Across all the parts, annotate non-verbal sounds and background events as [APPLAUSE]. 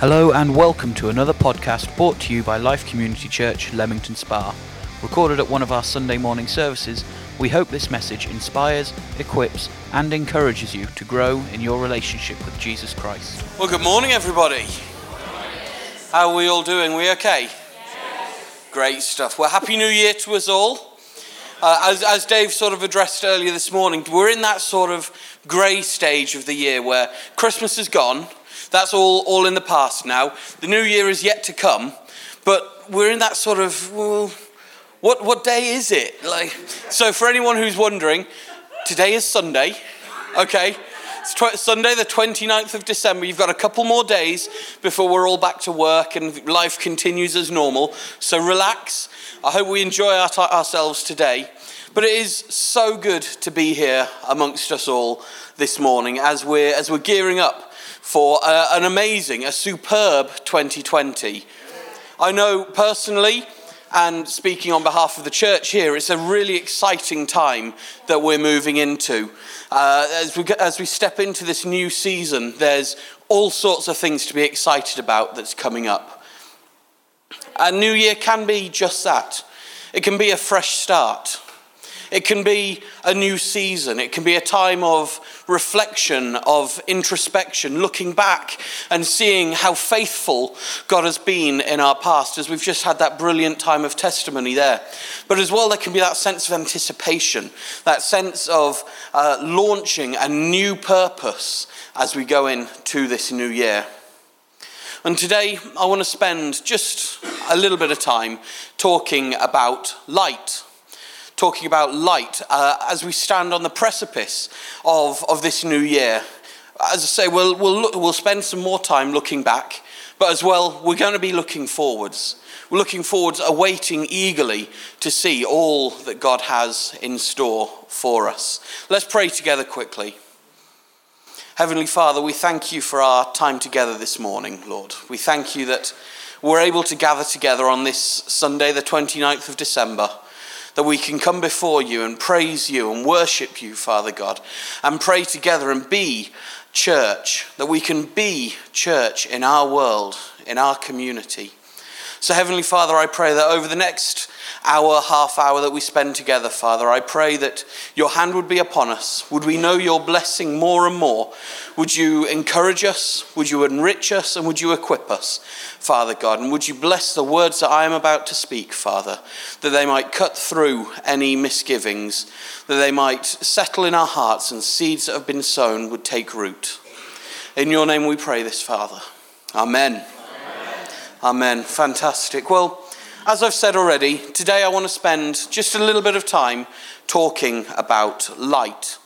Hello and welcome to another podcast brought to you by Life Community Church, Leamington Spa. Recorded at one of our Sunday morning services, we hope this message inspires, equips, and encourages you to grow in your relationship with Jesus Christ. Well, good morning, everybody. How are we all doing? We okay? Yes. Great stuff. Well, Happy New Year to us all. Uh, as, as Dave sort of addressed earlier this morning, we're in that sort of grey stage of the year where Christmas is gone. That's all, all in the past now. The new year is yet to come. But we're in that sort of, well, what, what day is it? Like, so, for anyone who's wondering, today is Sunday, okay? It's tw- Sunday, the 29th of December. You've got a couple more days before we're all back to work and life continues as normal. So, relax. I hope we enjoy our t- ourselves today. But it is so good to be here amongst us all this morning as we're, as we're gearing up for uh, an amazing, a superb 2020. I know personally, and speaking on behalf of the church here, it's a really exciting time that we're moving into. Uh, as, we, as we step into this new season, there's all sorts of things to be excited about that's coming up. A new year can be just that. It can be a fresh start. It can be a new season. It can be a time of reflection, of introspection, looking back and seeing how faithful God has been in our past, as we've just had that brilliant time of testimony there. But as well, there can be that sense of anticipation, that sense of uh, launching a new purpose as we go into this new year. And today, I want to spend just a little bit of time talking about light talking about light uh, as we stand on the precipice of, of this new year. As I say, we'll, we'll, look, we'll spend some more time looking back, but as well, we're going to be looking forwards. We're looking forwards, awaiting eagerly to see all that God has in store for us. Let's pray together quickly. Heavenly Father, we thank you for our time together this morning, Lord. We thank you that we're able to gather together on this Sunday, the 29th of December that we can come before you and praise you and worship you, Father God, and pray together and be church, that we can be church in our world, in our community. So, Heavenly Father, I pray that over the next hour, half hour that we spend together, Father, I pray that your hand would be upon us. Would we know your blessing more and more? Would you encourage us? Would you enrich us? And would you equip us, Father God? And would you bless the words that I am about to speak, Father, that they might cut through any misgivings, that they might settle in our hearts and seeds that have been sown would take root. In your name we pray this, Father. Amen. Amen. Fantastic. Well, as I've said already, today I want to spend just a little bit of time talking about light.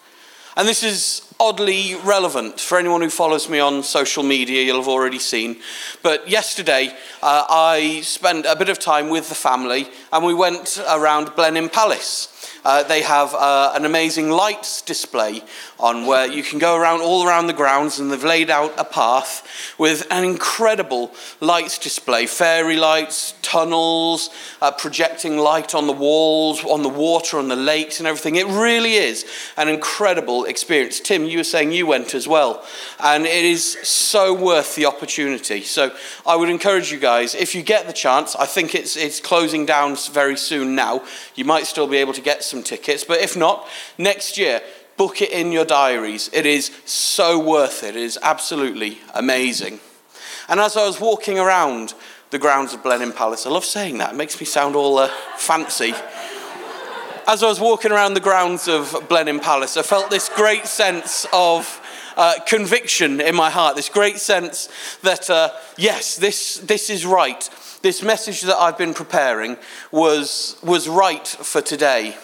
And this is oddly relevant for anyone who follows me on social media, you'll have already seen. But yesterday, uh, I spent a bit of time with the family and we went around Blenheim Palace. Uh, they have uh, an amazing lights display on where you can go around all around the grounds and they've laid out a path with an incredible lights display. Fairy lights tunnels uh, projecting light on the walls on the water on the lakes and everything. It really is an incredible experience. Tim you were saying you went as well and it is so worth the opportunity. So i would encourage you guys if you get the chance i think it's it's closing down very soon now. You might still be able to get some tickets but if not next year Book it in your diaries. It is so worth it. It is absolutely amazing. And as I was walking around the grounds of Blenheim Palace, I love saying that, it makes me sound all uh, fancy. As I was walking around the grounds of Blenheim Palace, I felt this great sense of uh, conviction in my heart, this great sense that, uh, yes, this, this is right. This message that I've been preparing was, was right for today.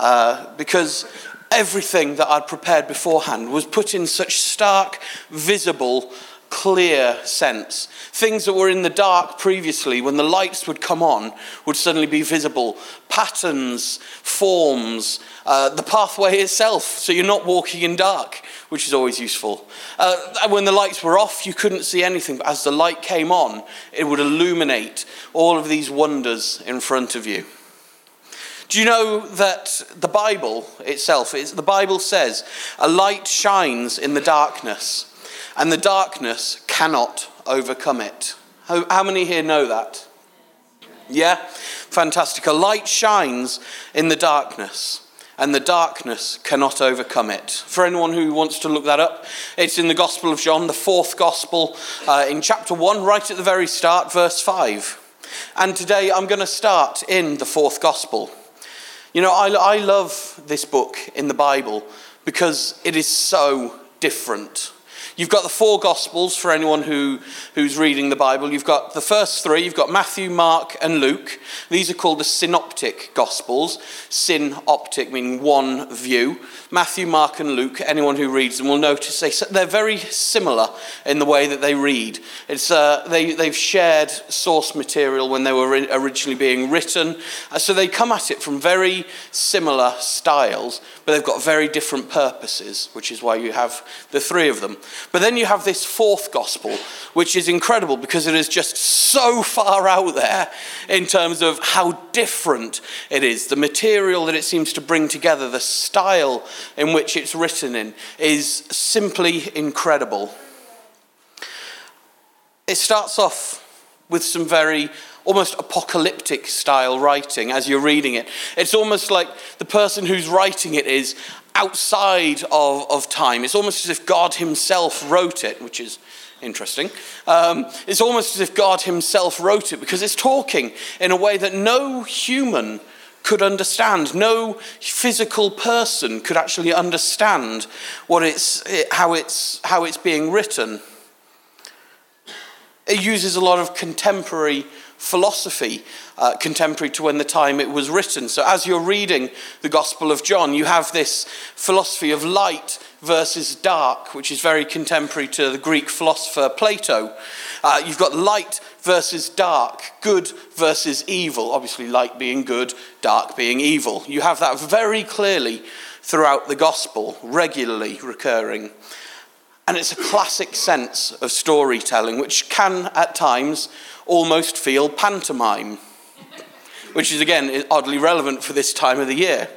Uh, because everything that I'd prepared beforehand was put in such stark, visible, clear sense. Things that were in the dark previously, when the lights would come on, would suddenly be visible. Patterns, forms, uh, the pathway itself, so you're not walking in dark, which is always useful. Uh, when the lights were off, you couldn't see anything, but as the light came on, it would illuminate all of these wonders in front of you. Do you know that the Bible itself, is, the Bible says, a light shines in the darkness, and the darkness cannot overcome it. How, how many here know that? Yeah? Fantastic. A light shines in the darkness and the darkness cannot overcome it. For anyone who wants to look that up, it's in the Gospel of John, the fourth Gospel, uh, in chapter 1, right at the very start, verse 5. And today I'm going to start in the fourth Gospel. You know, I, I love this book in the Bible because it is so different You've got the four Gospels for anyone who, who's reading the Bible. You've got the first three. You've got Matthew, Mark, and Luke. These are called the synoptic Gospels. Synoptic meaning one view. Matthew, Mark, and Luke, anyone who reads them will notice they, they're very similar in the way that they read. It's, uh, they, they've shared source material when they were originally being written. Uh, so they come at it from very similar styles, but they've got very different purposes, which is why you have the three of them. But then you have this fourth gospel, which is incredible because it is just so far out there in terms of how different it is. The material that it seems to bring together, the style in which it's written in, is simply incredible. It starts off with some very almost apocalyptic style writing as you're reading it. It's almost like the person who's writing it is outside of, of time. It's almost as if God Himself wrote it, which is interesting. Um, it's almost as if God Himself wrote it because it's talking in a way that no human could understand. No physical person could actually understand what it's, how, it's, how it's being written. It uses a lot of contemporary philosophy uh, contemporary to when the time it was written. So, as you're reading the Gospel of John, you have this philosophy of light versus dark, which is very contemporary to the Greek philosopher Plato. Uh, you've got light versus dark, good versus evil. Obviously, light being good, dark being evil. You have that very clearly throughout the Gospel, regularly recurring. And it's a classic sense of storytelling, which can at times almost feel pantomime, which is again oddly relevant for this time of the year.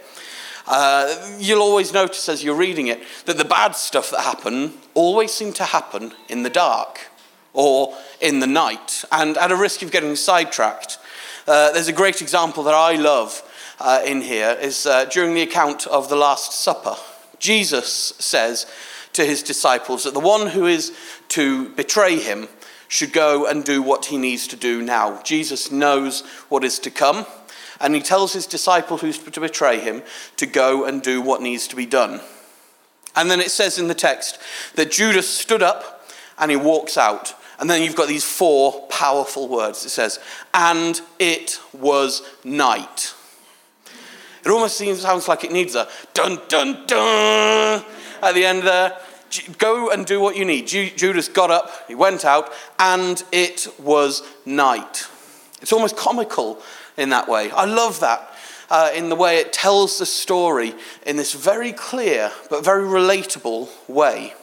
Uh, you'll always notice as you're reading it that the bad stuff that happen always seem to happen in the dark or in the night. And at a risk of getting sidetracked, uh, there's a great example that I love uh, in here is uh, during the account of the Last Supper. Jesus says to his disciples that the one who is to betray him should go and do what he needs to do now. Jesus knows what is to come, and he tells his disciple who's to betray him to go and do what needs to be done. And then it says in the text that Judas stood up and he walks out. And then you've got these four powerful words. It says, and it was night. It almost seems, sounds like it needs a dun dun dun at the end there. Go and do what you need. Judas got up, he went out, and it was night. It's almost comical in that way. I love that. Uh, in the way it tells the story in this very clear but very relatable way.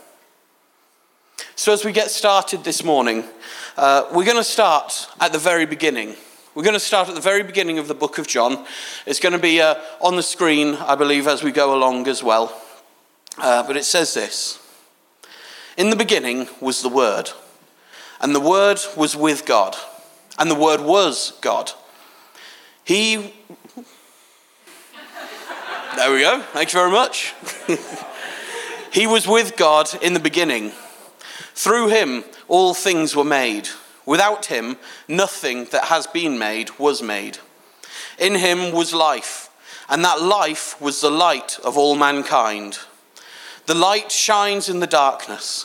So, as we get started this morning, uh, we're going to start at the very beginning. We're going to start at the very beginning of the book of John. It's going to be uh, on the screen, I believe, as we go along as well. Uh, but it says this in the beginning was the Word, and the Word was with God, and the Word was God. He. There we go. Thank you very much. [LAUGHS] he was with God in the beginning. Through him, all things were made. Without him, nothing that has been made was made. In him was life, and that life was the light of all mankind. The light shines in the darkness,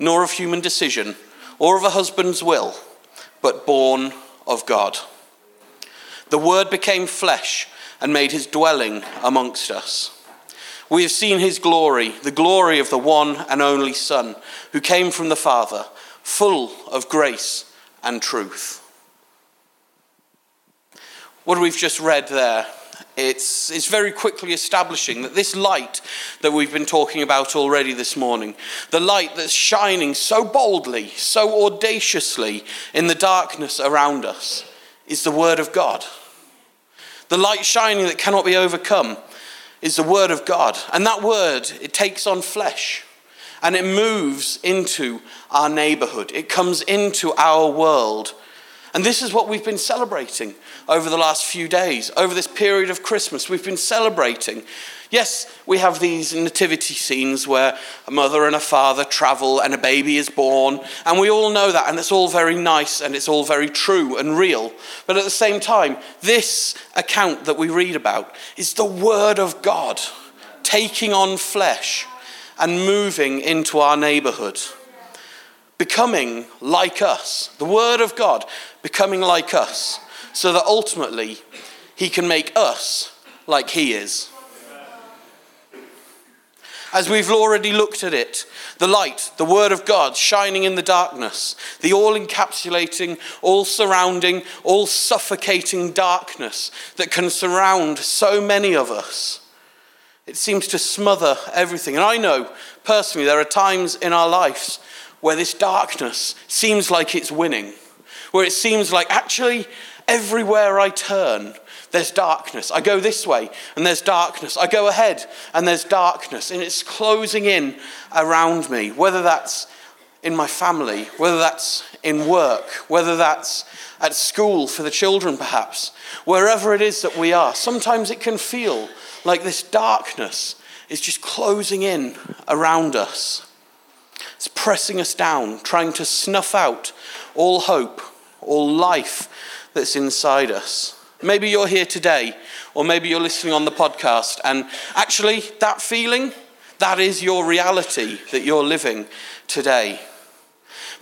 nor of human decision, or of a husband's will, but born of God. The Word became flesh and made his dwelling amongst us. We have seen his glory, the glory of the one and only Son, who came from the Father, full of grace and truth. What we've just read there, it's, it's very quickly establishing that this light that we've been talking about already this morning, the light that's shining so boldly, so audaciously in the darkness around us, is the Word of God. The light shining that cannot be overcome is the Word of God. And that Word, it takes on flesh and it moves into our neighborhood, it comes into our world. And this is what we've been celebrating over the last few days, over this period of Christmas. We've been celebrating. Yes, we have these nativity scenes where a mother and a father travel and a baby is born, and we all know that, and it's all very nice and it's all very true and real. But at the same time, this account that we read about is the Word of God taking on flesh and moving into our neighborhood, becoming like us. The Word of God becoming like us, so that ultimately He can make us like He is. As we've already looked at it, the light, the Word of God shining in the darkness, the all encapsulating, all surrounding, all suffocating darkness that can surround so many of us it seems to smother everything. And I know personally there are times in our lives where this darkness seems like it's winning, where it seems like actually everywhere I turn, there's darkness. I go this way and there's darkness. I go ahead and there's darkness. And it's closing in around me, whether that's in my family, whether that's in work, whether that's at school for the children, perhaps, wherever it is that we are. Sometimes it can feel like this darkness is just closing in around us. It's pressing us down, trying to snuff out all hope, all life that's inside us. Maybe you're here today, or maybe you're listening on the podcast, and actually, that feeling, that is your reality that you're living today.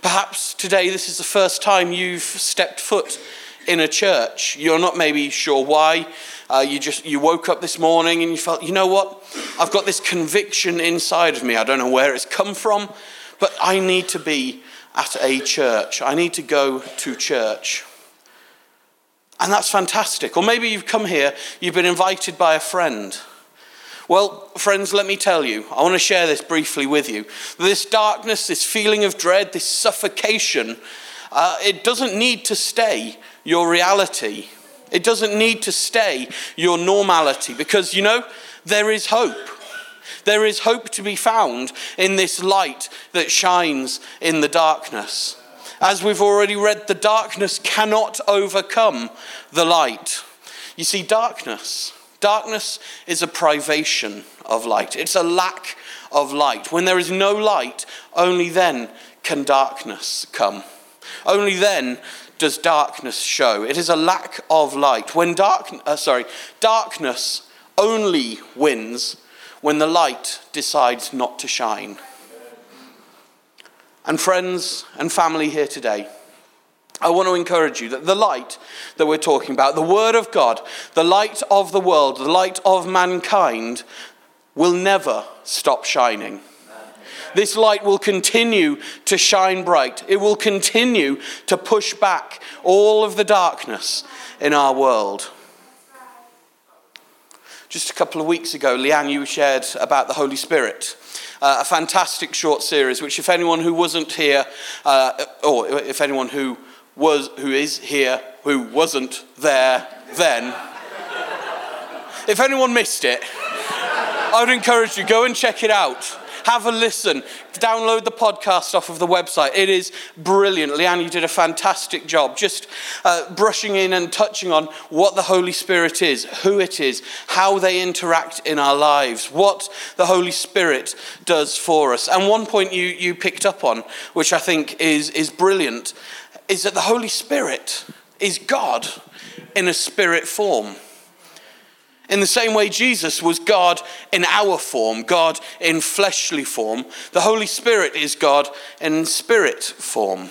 Perhaps today, this is the first time you've stepped foot in a church. You're not maybe sure why. Uh, you just you woke up this morning and you felt, you know what? I've got this conviction inside of me. I don't know where it's come from, but I need to be at a church. I need to go to church. And that's fantastic. Or maybe you've come here, you've been invited by a friend. Well, friends, let me tell you, I want to share this briefly with you. This darkness, this feeling of dread, this suffocation, uh, it doesn't need to stay your reality. It doesn't need to stay your normality because, you know, there is hope. There is hope to be found in this light that shines in the darkness. As we've already read, the darkness cannot overcome the light. You see, darkness, darkness is a privation of light, it's a lack of light. When there is no light, only then can darkness come. Only then does darkness show. It is a lack of light. When dark, uh, sorry, darkness only wins when the light decides not to shine. And friends and family here today, I want to encourage you that the light that we're talking about, the Word of God, the light of the world, the light of mankind, will never stop shining. This light will continue to shine bright. It will continue to push back all of the darkness in our world. Just a couple of weeks ago, Leanne, you shared about the Holy Spirit. Uh, a fantastic short series, which, if anyone who wasn't here, uh, or if anyone who was, who is here, who wasn't there then, if anyone missed it, I would encourage you go and check it out. Have a listen. Download the podcast off of the website. It is brilliant. Leanne, you did a fantastic job just uh, brushing in and touching on what the Holy Spirit is, who it is, how they interact in our lives, what the Holy Spirit does for us. And one point you, you picked up on, which I think is, is brilliant, is that the Holy Spirit is God in a spirit form. In the same way, Jesus was God in our form, God in fleshly form. The Holy Spirit is God in spirit form.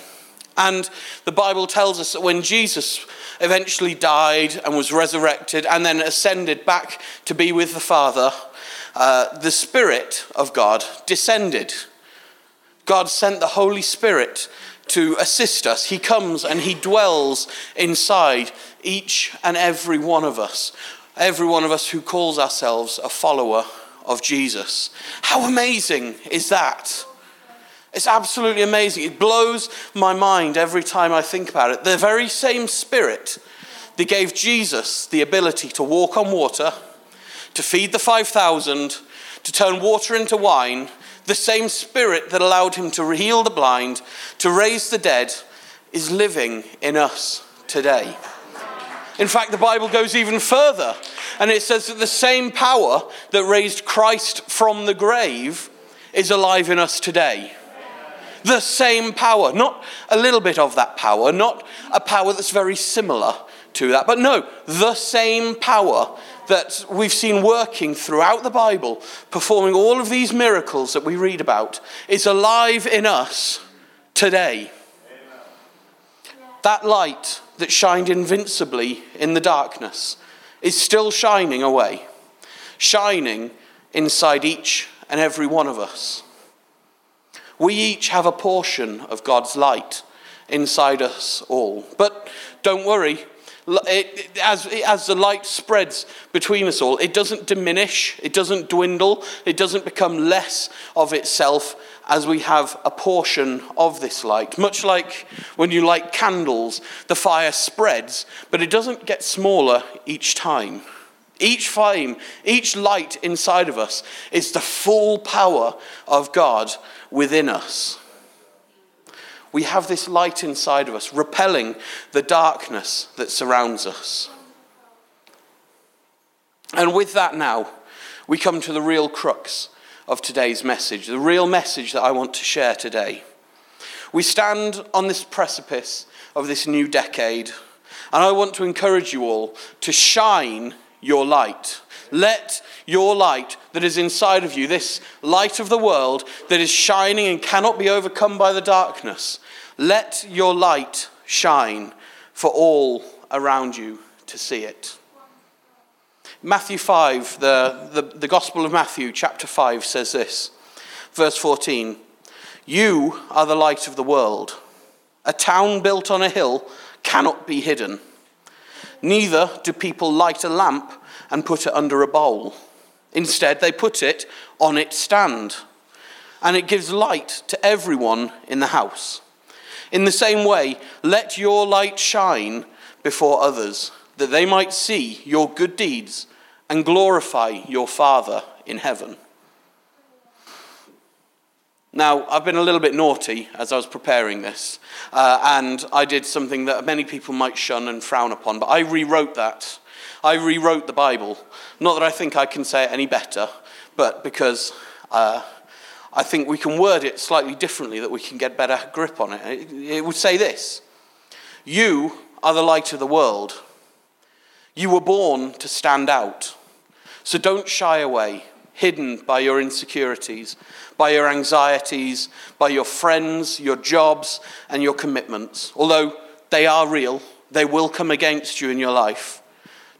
And the Bible tells us that when Jesus eventually died and was resurrected and then ascended back to be with the Father, uh, the Spirit of God descended. God sent the Holy Spirit to assist us. He comes and He dwells inside each and every one of us, every one of us who calls ourselves a follower of Jesus. How amazing is that? It's absolutely amazing. It blows my mind every time I think about it. The very same Spirit that gave Jesus the ability to walk on water, to feed the 5,000, to turn water into wine, the same Spirit that allowed him to heal the blind, to raise the dead, is living in us today. In fact, the Bible goes even further, and it says that the same power that raised Christ from the grave is alive in us today. The same power, not a little bit of that power, not a power that's very similar to that, but no, the same power that we've seen working throughout the Bible, performing all of these miracles that we read about, is alive in us today. That light that shined invincibly in the darkness is still shining away, shining inside each and every one of us. We each have a portion of God's light inside us all. But don't worry, it, as, as the light spreads between us all, it doesn't diminish, it doesn't dwindle, it doesn't become less of itself as we have a portion of this light. Much like when you light candles, the fire spreads, but it doesn't get smaller each time. Each flame, each light inside of us is the full power of God within us we have this light inside of us, repelling the darkness that surrounds us. And with that now, we come to the real crux of today's message, the real message that I want to share today. We stand on this precipice of this new decade, and I want to encourage you all to shine your light. Let your light that is inside of you, this light of the world that is shining and cannot be overcome by the darkness, let your light shine for all around you to see it. Matthew 5, the, the, the Gospel of Matthew, chapter 5, says this. Verse 14 You are the light of the world. A town built on a hill cannot be hidden. Neither do people light a lamp and put it under a bowl. Instead, they put it on its stand, and it gives light to everyone in the house. In the same way, let your light shine before others, that they might see your good deeds and glorify your Father in heaven. Now, I've been a little bit naughty as I was preparing this, uh, and I did something that many people might shun and frown upon, but I rewrote that. I rewrote the Bible. Not that I think I can say it any better, but because uh, I think we can word it slightly differently that we can get better grip on it. It, it would say this You are the light of the world. You were born to stand out. So don't shy away, hidden by your insecurities, by your anxieties, by your friends, your jobs, and your commitments. Although they are real, they will come against you in your life.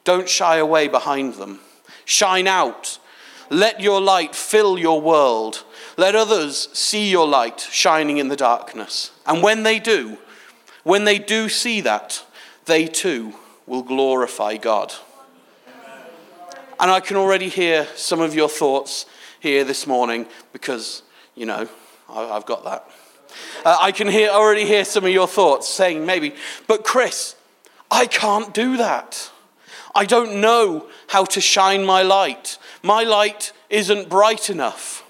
Don't shy away behind them. Shine out. Let your light fill your world let others see your light shining in the darkness. And when they do, when they do see that, they too will glorify God. And I can already hear some of your thoughts here this morning because, you know, I've got that. Uh, I can hear, already hear some of your thoughts saying maybe, but Chris, I can't do that. I don't know how to shine my light. My light isn't bright enough.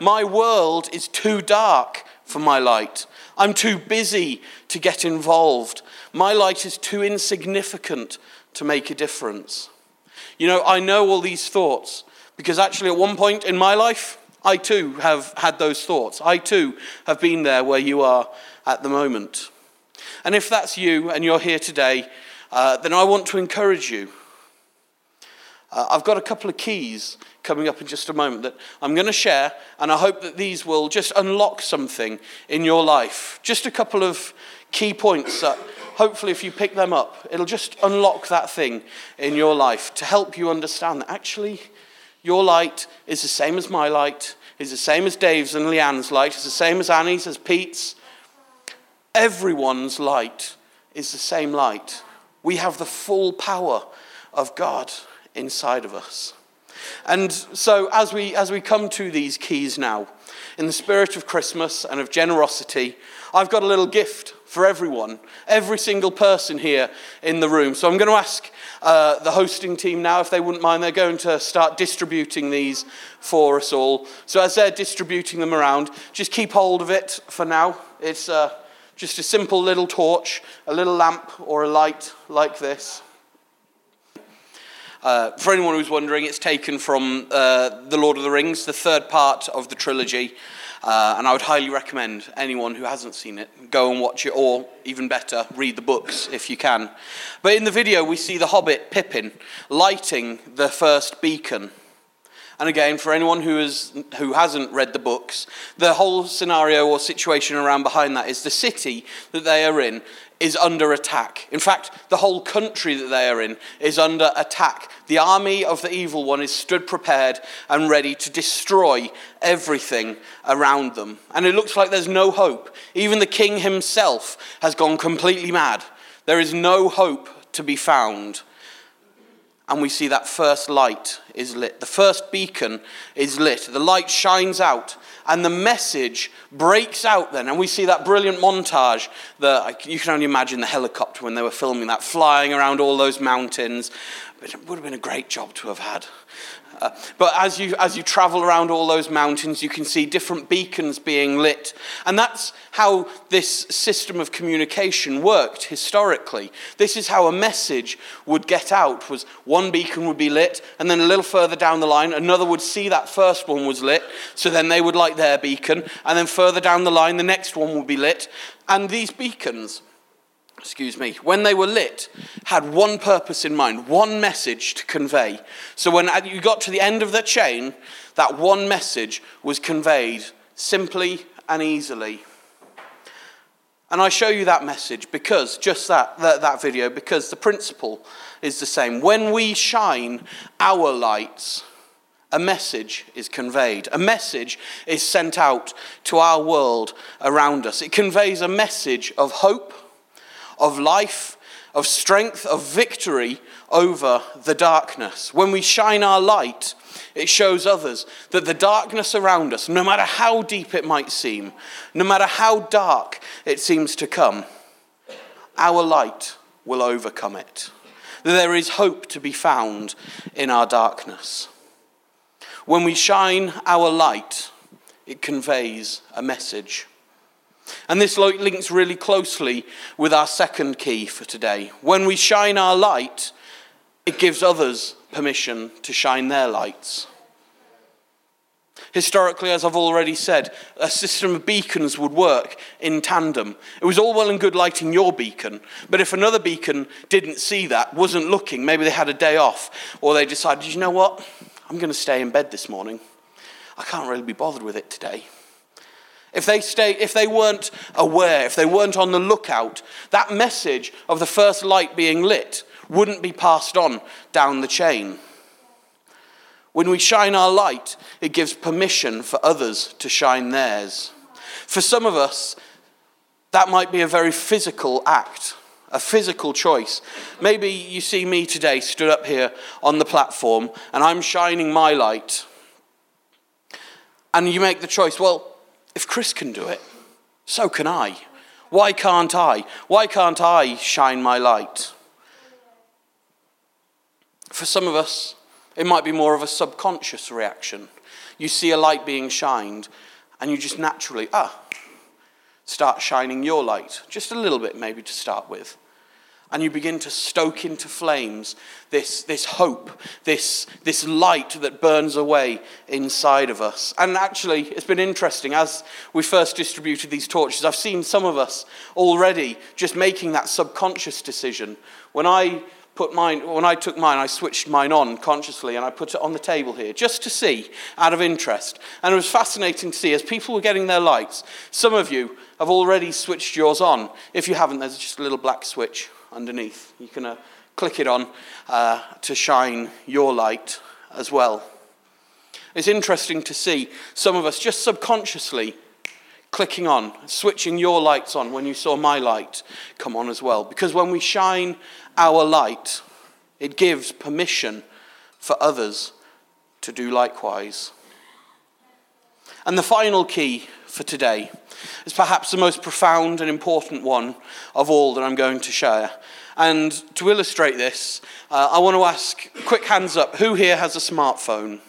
My world is too dark for my light. I'm too busy to get involved. My light is too insignificant to make a difference. You know, I know all these thoughts because actually, at one point in my life, I too have had those thoughts. I too have been there where you are at the moment. And if that's you and you're here today, uh, then I want to encourage you. Uh, I've got a couple of keys coming up in just a moment that I'm going to share, and I hope that these will just unlock something in your life. Just a couple of key points that hopefully, if you pick them up, it'll just unlock that thing in your life to help you understand that actually your light is the same as my light, is the same as Dave's and Leanne's light, is the same as Annie's, as Pete's. Everyone's light is the same light. We have the full power of God inside of us. And so, as we, as we come to these keys now, in the spirit of Christmas and of generosity, I've got a little gift for everyone, every single person here in the room. So I'm going to ask uh, the hosting team now, if they wouldn't mind, they're going to start distributing these for us all. So as they're distributing them around, just keep hold of it for now. It's uh, just a simple little torch, a little lamp, or a light like this. Uh, for anyone who's wondering, it's taken from uh, The Lord of the Rings, the third part of the trilogy. Uh, and I would highly recommend anyone who hasn't seen it go and watch it, or even better, read the books if you can. But in the video, we see the hobbit Pippin lighting the first beacon. And again, for anyone who, is, who hasn't read the books, the whole scenario or situation around behind that is the city that they are in is under attack. In fact, the whole country that they are in is under attack. The army of the evil one is stood prepared and ready to destroy everything around them. And it looks like there's no hope. Even the king himself has gone completely mad. There is no hope to be found. And we see that first light is lit. The first beacon is lit. The light shines out and the message breaks out then. And we see that brilliant montage. that you can only imagine the helicopter when they were filming that, flying around all those mountains. It would have been a great job to have had. Uh, but as you, as you travel around all those mountains, you can see different beacons being lit. And that's how this system of communication worked historically. This is how a message would get out was one beacon would be lit, and then a little further down the line, another would see that first one was lit, so then they would light their beacon, and then further down the line, the next one would be lit. And these beacons excuse me, when they were lit, had one purpose in mind, one message to convey. So when you got to the end of the chain, that one message was conveyed simply and easily. And I show you that message because, just that, that, that video, because the principle is the same. When we shine our lights, a message is conveyed. A message is sent out to our world around us. It conveys a message of hope of life, of strength, of victory over the darkness. When we shine our light, it shows others that the darkness around us, no matter how deep it might seem, no matter how dark it seems to come, our light will overcome it. That there is hope to be found in our darkness. When we shine our light, it conveys a message. And this links really closely with our second key for today. When we shine our light, it gives others permission to shine their lights. Historically, as I've already said, a system of beacons would work in tandem. It was all well and good lighting your beacon, but if another beacon didn't see that, wasn't looking, maybe they had a day off, or they decided, you know what, I'm going to stay in bed this morning. I can't really be bothered with it today. If they, stay, if they weren't aware, if they weren't on the lookout, that message of the first light being lit wouldn't be passed on down the chain. When we shine our light, it gives permission for others to shine theirs. For some of us, that might be a very physical act, a physical choice. Maybe you see me today stood up here on the platform and I'm shining my light. And you make the choice, well, if Chris can do it, so can I. Why can't I? Why can't I shine my light? For some of us, it might be more of a subconscious reaction. You see a light being shined, and you just naturally, ah, start shining your light. Just a little bit, maybe, to start with and you begin to stoke into flames this, this hope, this, this light that burns away inside of us. And actually, it's been interesting as we first distributed these torches, I've seen some of us already just making that subconscious decision. When I put mine, when I took mine, I switched mine on consciously and I put it on the table here just to see out of interest. And it was fascinating to see as people were getting their lights, some of you have already switched yours on. If you haven't, there's just a little black switch underneath. You can uh, click it on uh, to shine your light as well. It's interesting to see some of us just subconsciously clicking on, switching your lights on when you saw my light come on as well. Because when we shine our light, it gives permission for others to do likewise. And the final key for today is perhaps the most profound and important one of all that I'm going to share. And to illustrate this, uh, I want to ask quick hands up who here has a smartphone?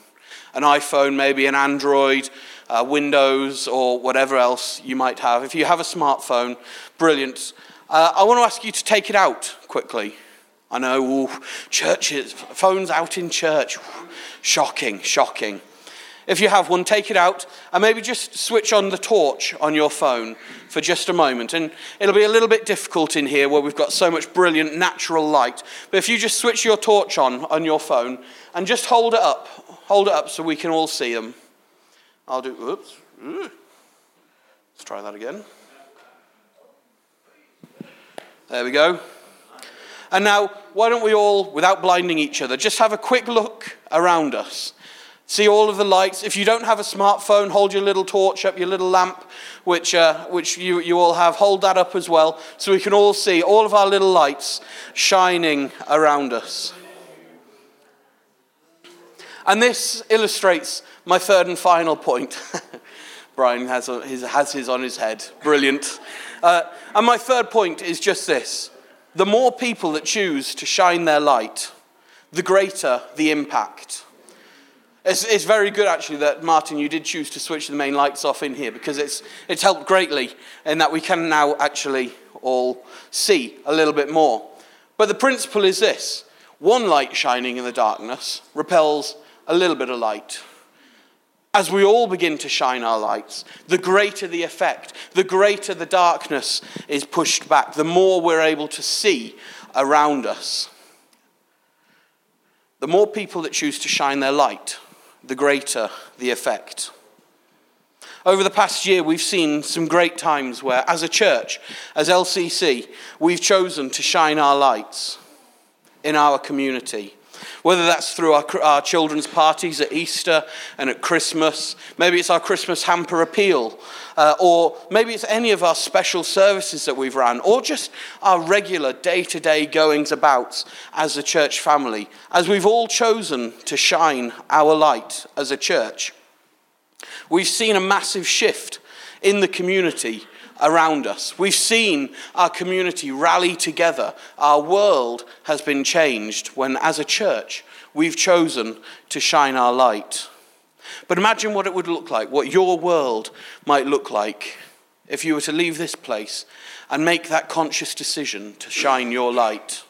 An iPhone, maybe an Android, uh, Windows, or whatever else you might have. If you have a smartphone, brilliant. Uh, I want to ask you to take it out quickly. I know, ooh, churches, phones out in church. Shocking, shocking. If you have one, take it out and maybe just switch on the torch on your phone for just a moment. And it'll be a little bit difficult in here where we've got so much brilliant natural light. But if you just switch your torch on on your phone and just hold it up, hold it up so we can all see them. I'll do, oops. Mm. Let's try that again. There we go. And now, why don't we all, without blinding each other, just have a quick look around us? See all of the lights. If you don't have a smartphone, hold your little torch up, your little lamp, which, uh, which you, you all have. Hold that up as well so we can all see all of our little lights shining around us. And this illustrates my third and final point. [LAUGHS] Brian has, a, his, has his on his head. Brilliant. Uh, and my third point is just this the more people that choose to shine their light, the greater the impact. It's, it's, very good, actually, that Martin, you did choose to switch the main lights off in here because it's, it's helped greatly in that we can now actually all see a little bit more. But the principle is this one light shining in the darkness repels a little bit of light. As we all begin to shine our lights, the greater the effect, the greater the darkness is pushed back, the more we're able to see around us. The more people that choose to shine their light, the greater the effect. Over the past year, we've seen some great times where, as a church, as LCC, we've chosen to shine our lights in our community whether that's through our, our children's parties at Easter and at Christmas, maybe it's our Christmas hamper appeal, uh, or maybe it's any of our special services that we've run, or just our regular day to day goings about as a church family, as we've all chosen to shine our light as a church. We've seen a massive shift in the community around us. We've seen our community rally together. Our world has been changed when, as a church, we've chosen to shine our light. But imagine what it would look like, what your world might look like if you were to leave this place and make that conscious decision to shine your light.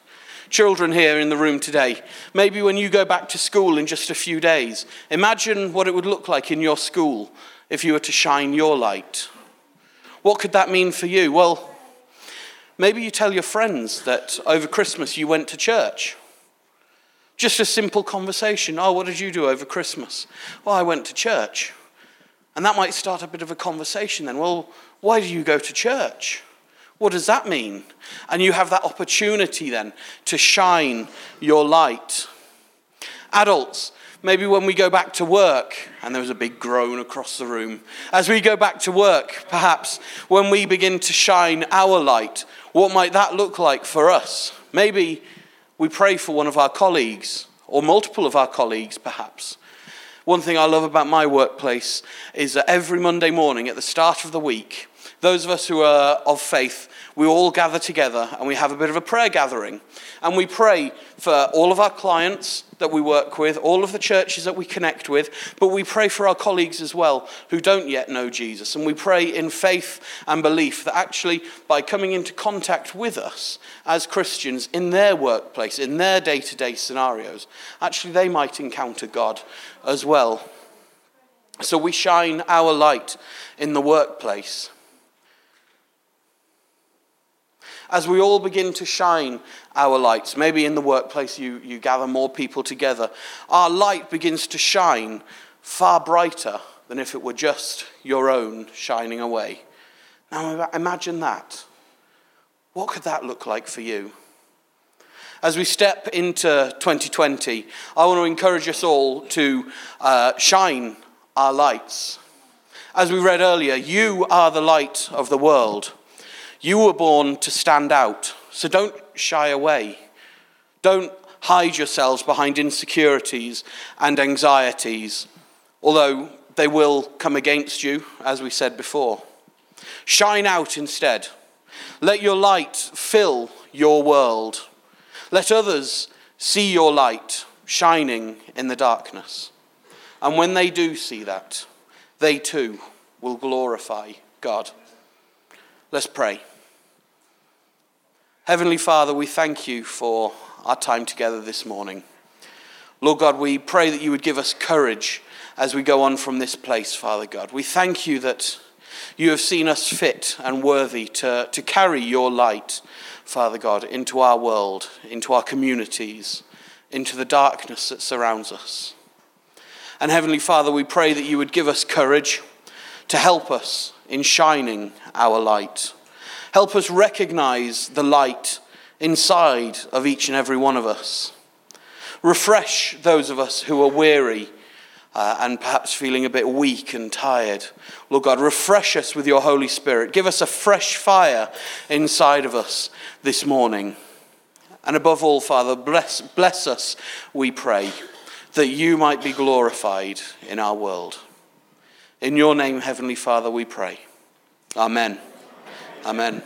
Children here in the room today, maybe when you go back to school in just a few days, imagine what it would look like in your school if you were to shine your light. What could that mean for you? Well, maybe you tell your friends that over Christmas you went to church. Just a simple conversation. Oh, what did you do over Christmas? Well, I went to church. And that might start a bit of a conversation then. Well, why do you go to church? What does that mean? And you have that opportunity then to shine your light. Adults, Maybe when we go back to work, and there was a big groan across the room. As we go back to work, perhaps when we begin to shine our light, what might that look like for us? Maybe we pray for one of our colleagues, or multiple of our colleagues, perhaps. One thing I love about my workplace is that every Monday morning at the start of the week, those of us who are of faith we all gather together and we have a bit of a prayer gathering. And we pray for all of our clients that we work with, all of the churches that we connect with, but we pray for our colleagues as well who don't yet know Jesus. And we pray in faith and belief that actually, by coming into contact with us as Christians in their workplace, in their day to day scenarios, actually they might encounter God as well. So we shine our light in the workplace. As we all begin to shine our lights, maybe in the workplace you, you gather more people together, our light begins to shine far brighter than if it were just your own shining away. Now imagine that. What could that look like for you? as we step into 2020, I want to encourage us all to uh, shine our lights. As we read earlier, you are the light of the world. You were born to stand out, so don't shy away. Don't hide yourselves behind insecurities and anxieties, although they will come against you, as we said before. Shine out instead. Let your light fill your world. Let others see your light shining in the darkness. And when they do see that, they too will glorify God. Let's pray. Heavenly Father, we thank you for our time together this morning. Lord God, we pray that you would give us courage as we go on from this place, Father God. We thank you that you have seen us fit and worthy to, to carry your light Father God, into our world, into our communities, into the darkness that surrounds us. And Heavenly Father, we pray that you would give us courage to help us in shining our light. Help us recognize the light inside of each and every one of us. Refresh those of us who are weary uh, and perhaps feeling a bit weak and tired. Lord God, refresh us with your Holy Spirit. Give us a fresh fire inside of us this morning. And above all, Father, bless, bless us, we pray, that you might be glorified in our world. In your name, Heavenly Father, we pray. Amen. Amen.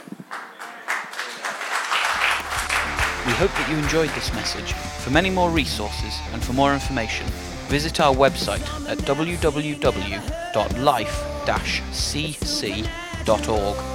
We hope that you enjoyed this message. For many more resources and for more information, visit our website at www.life-cc.org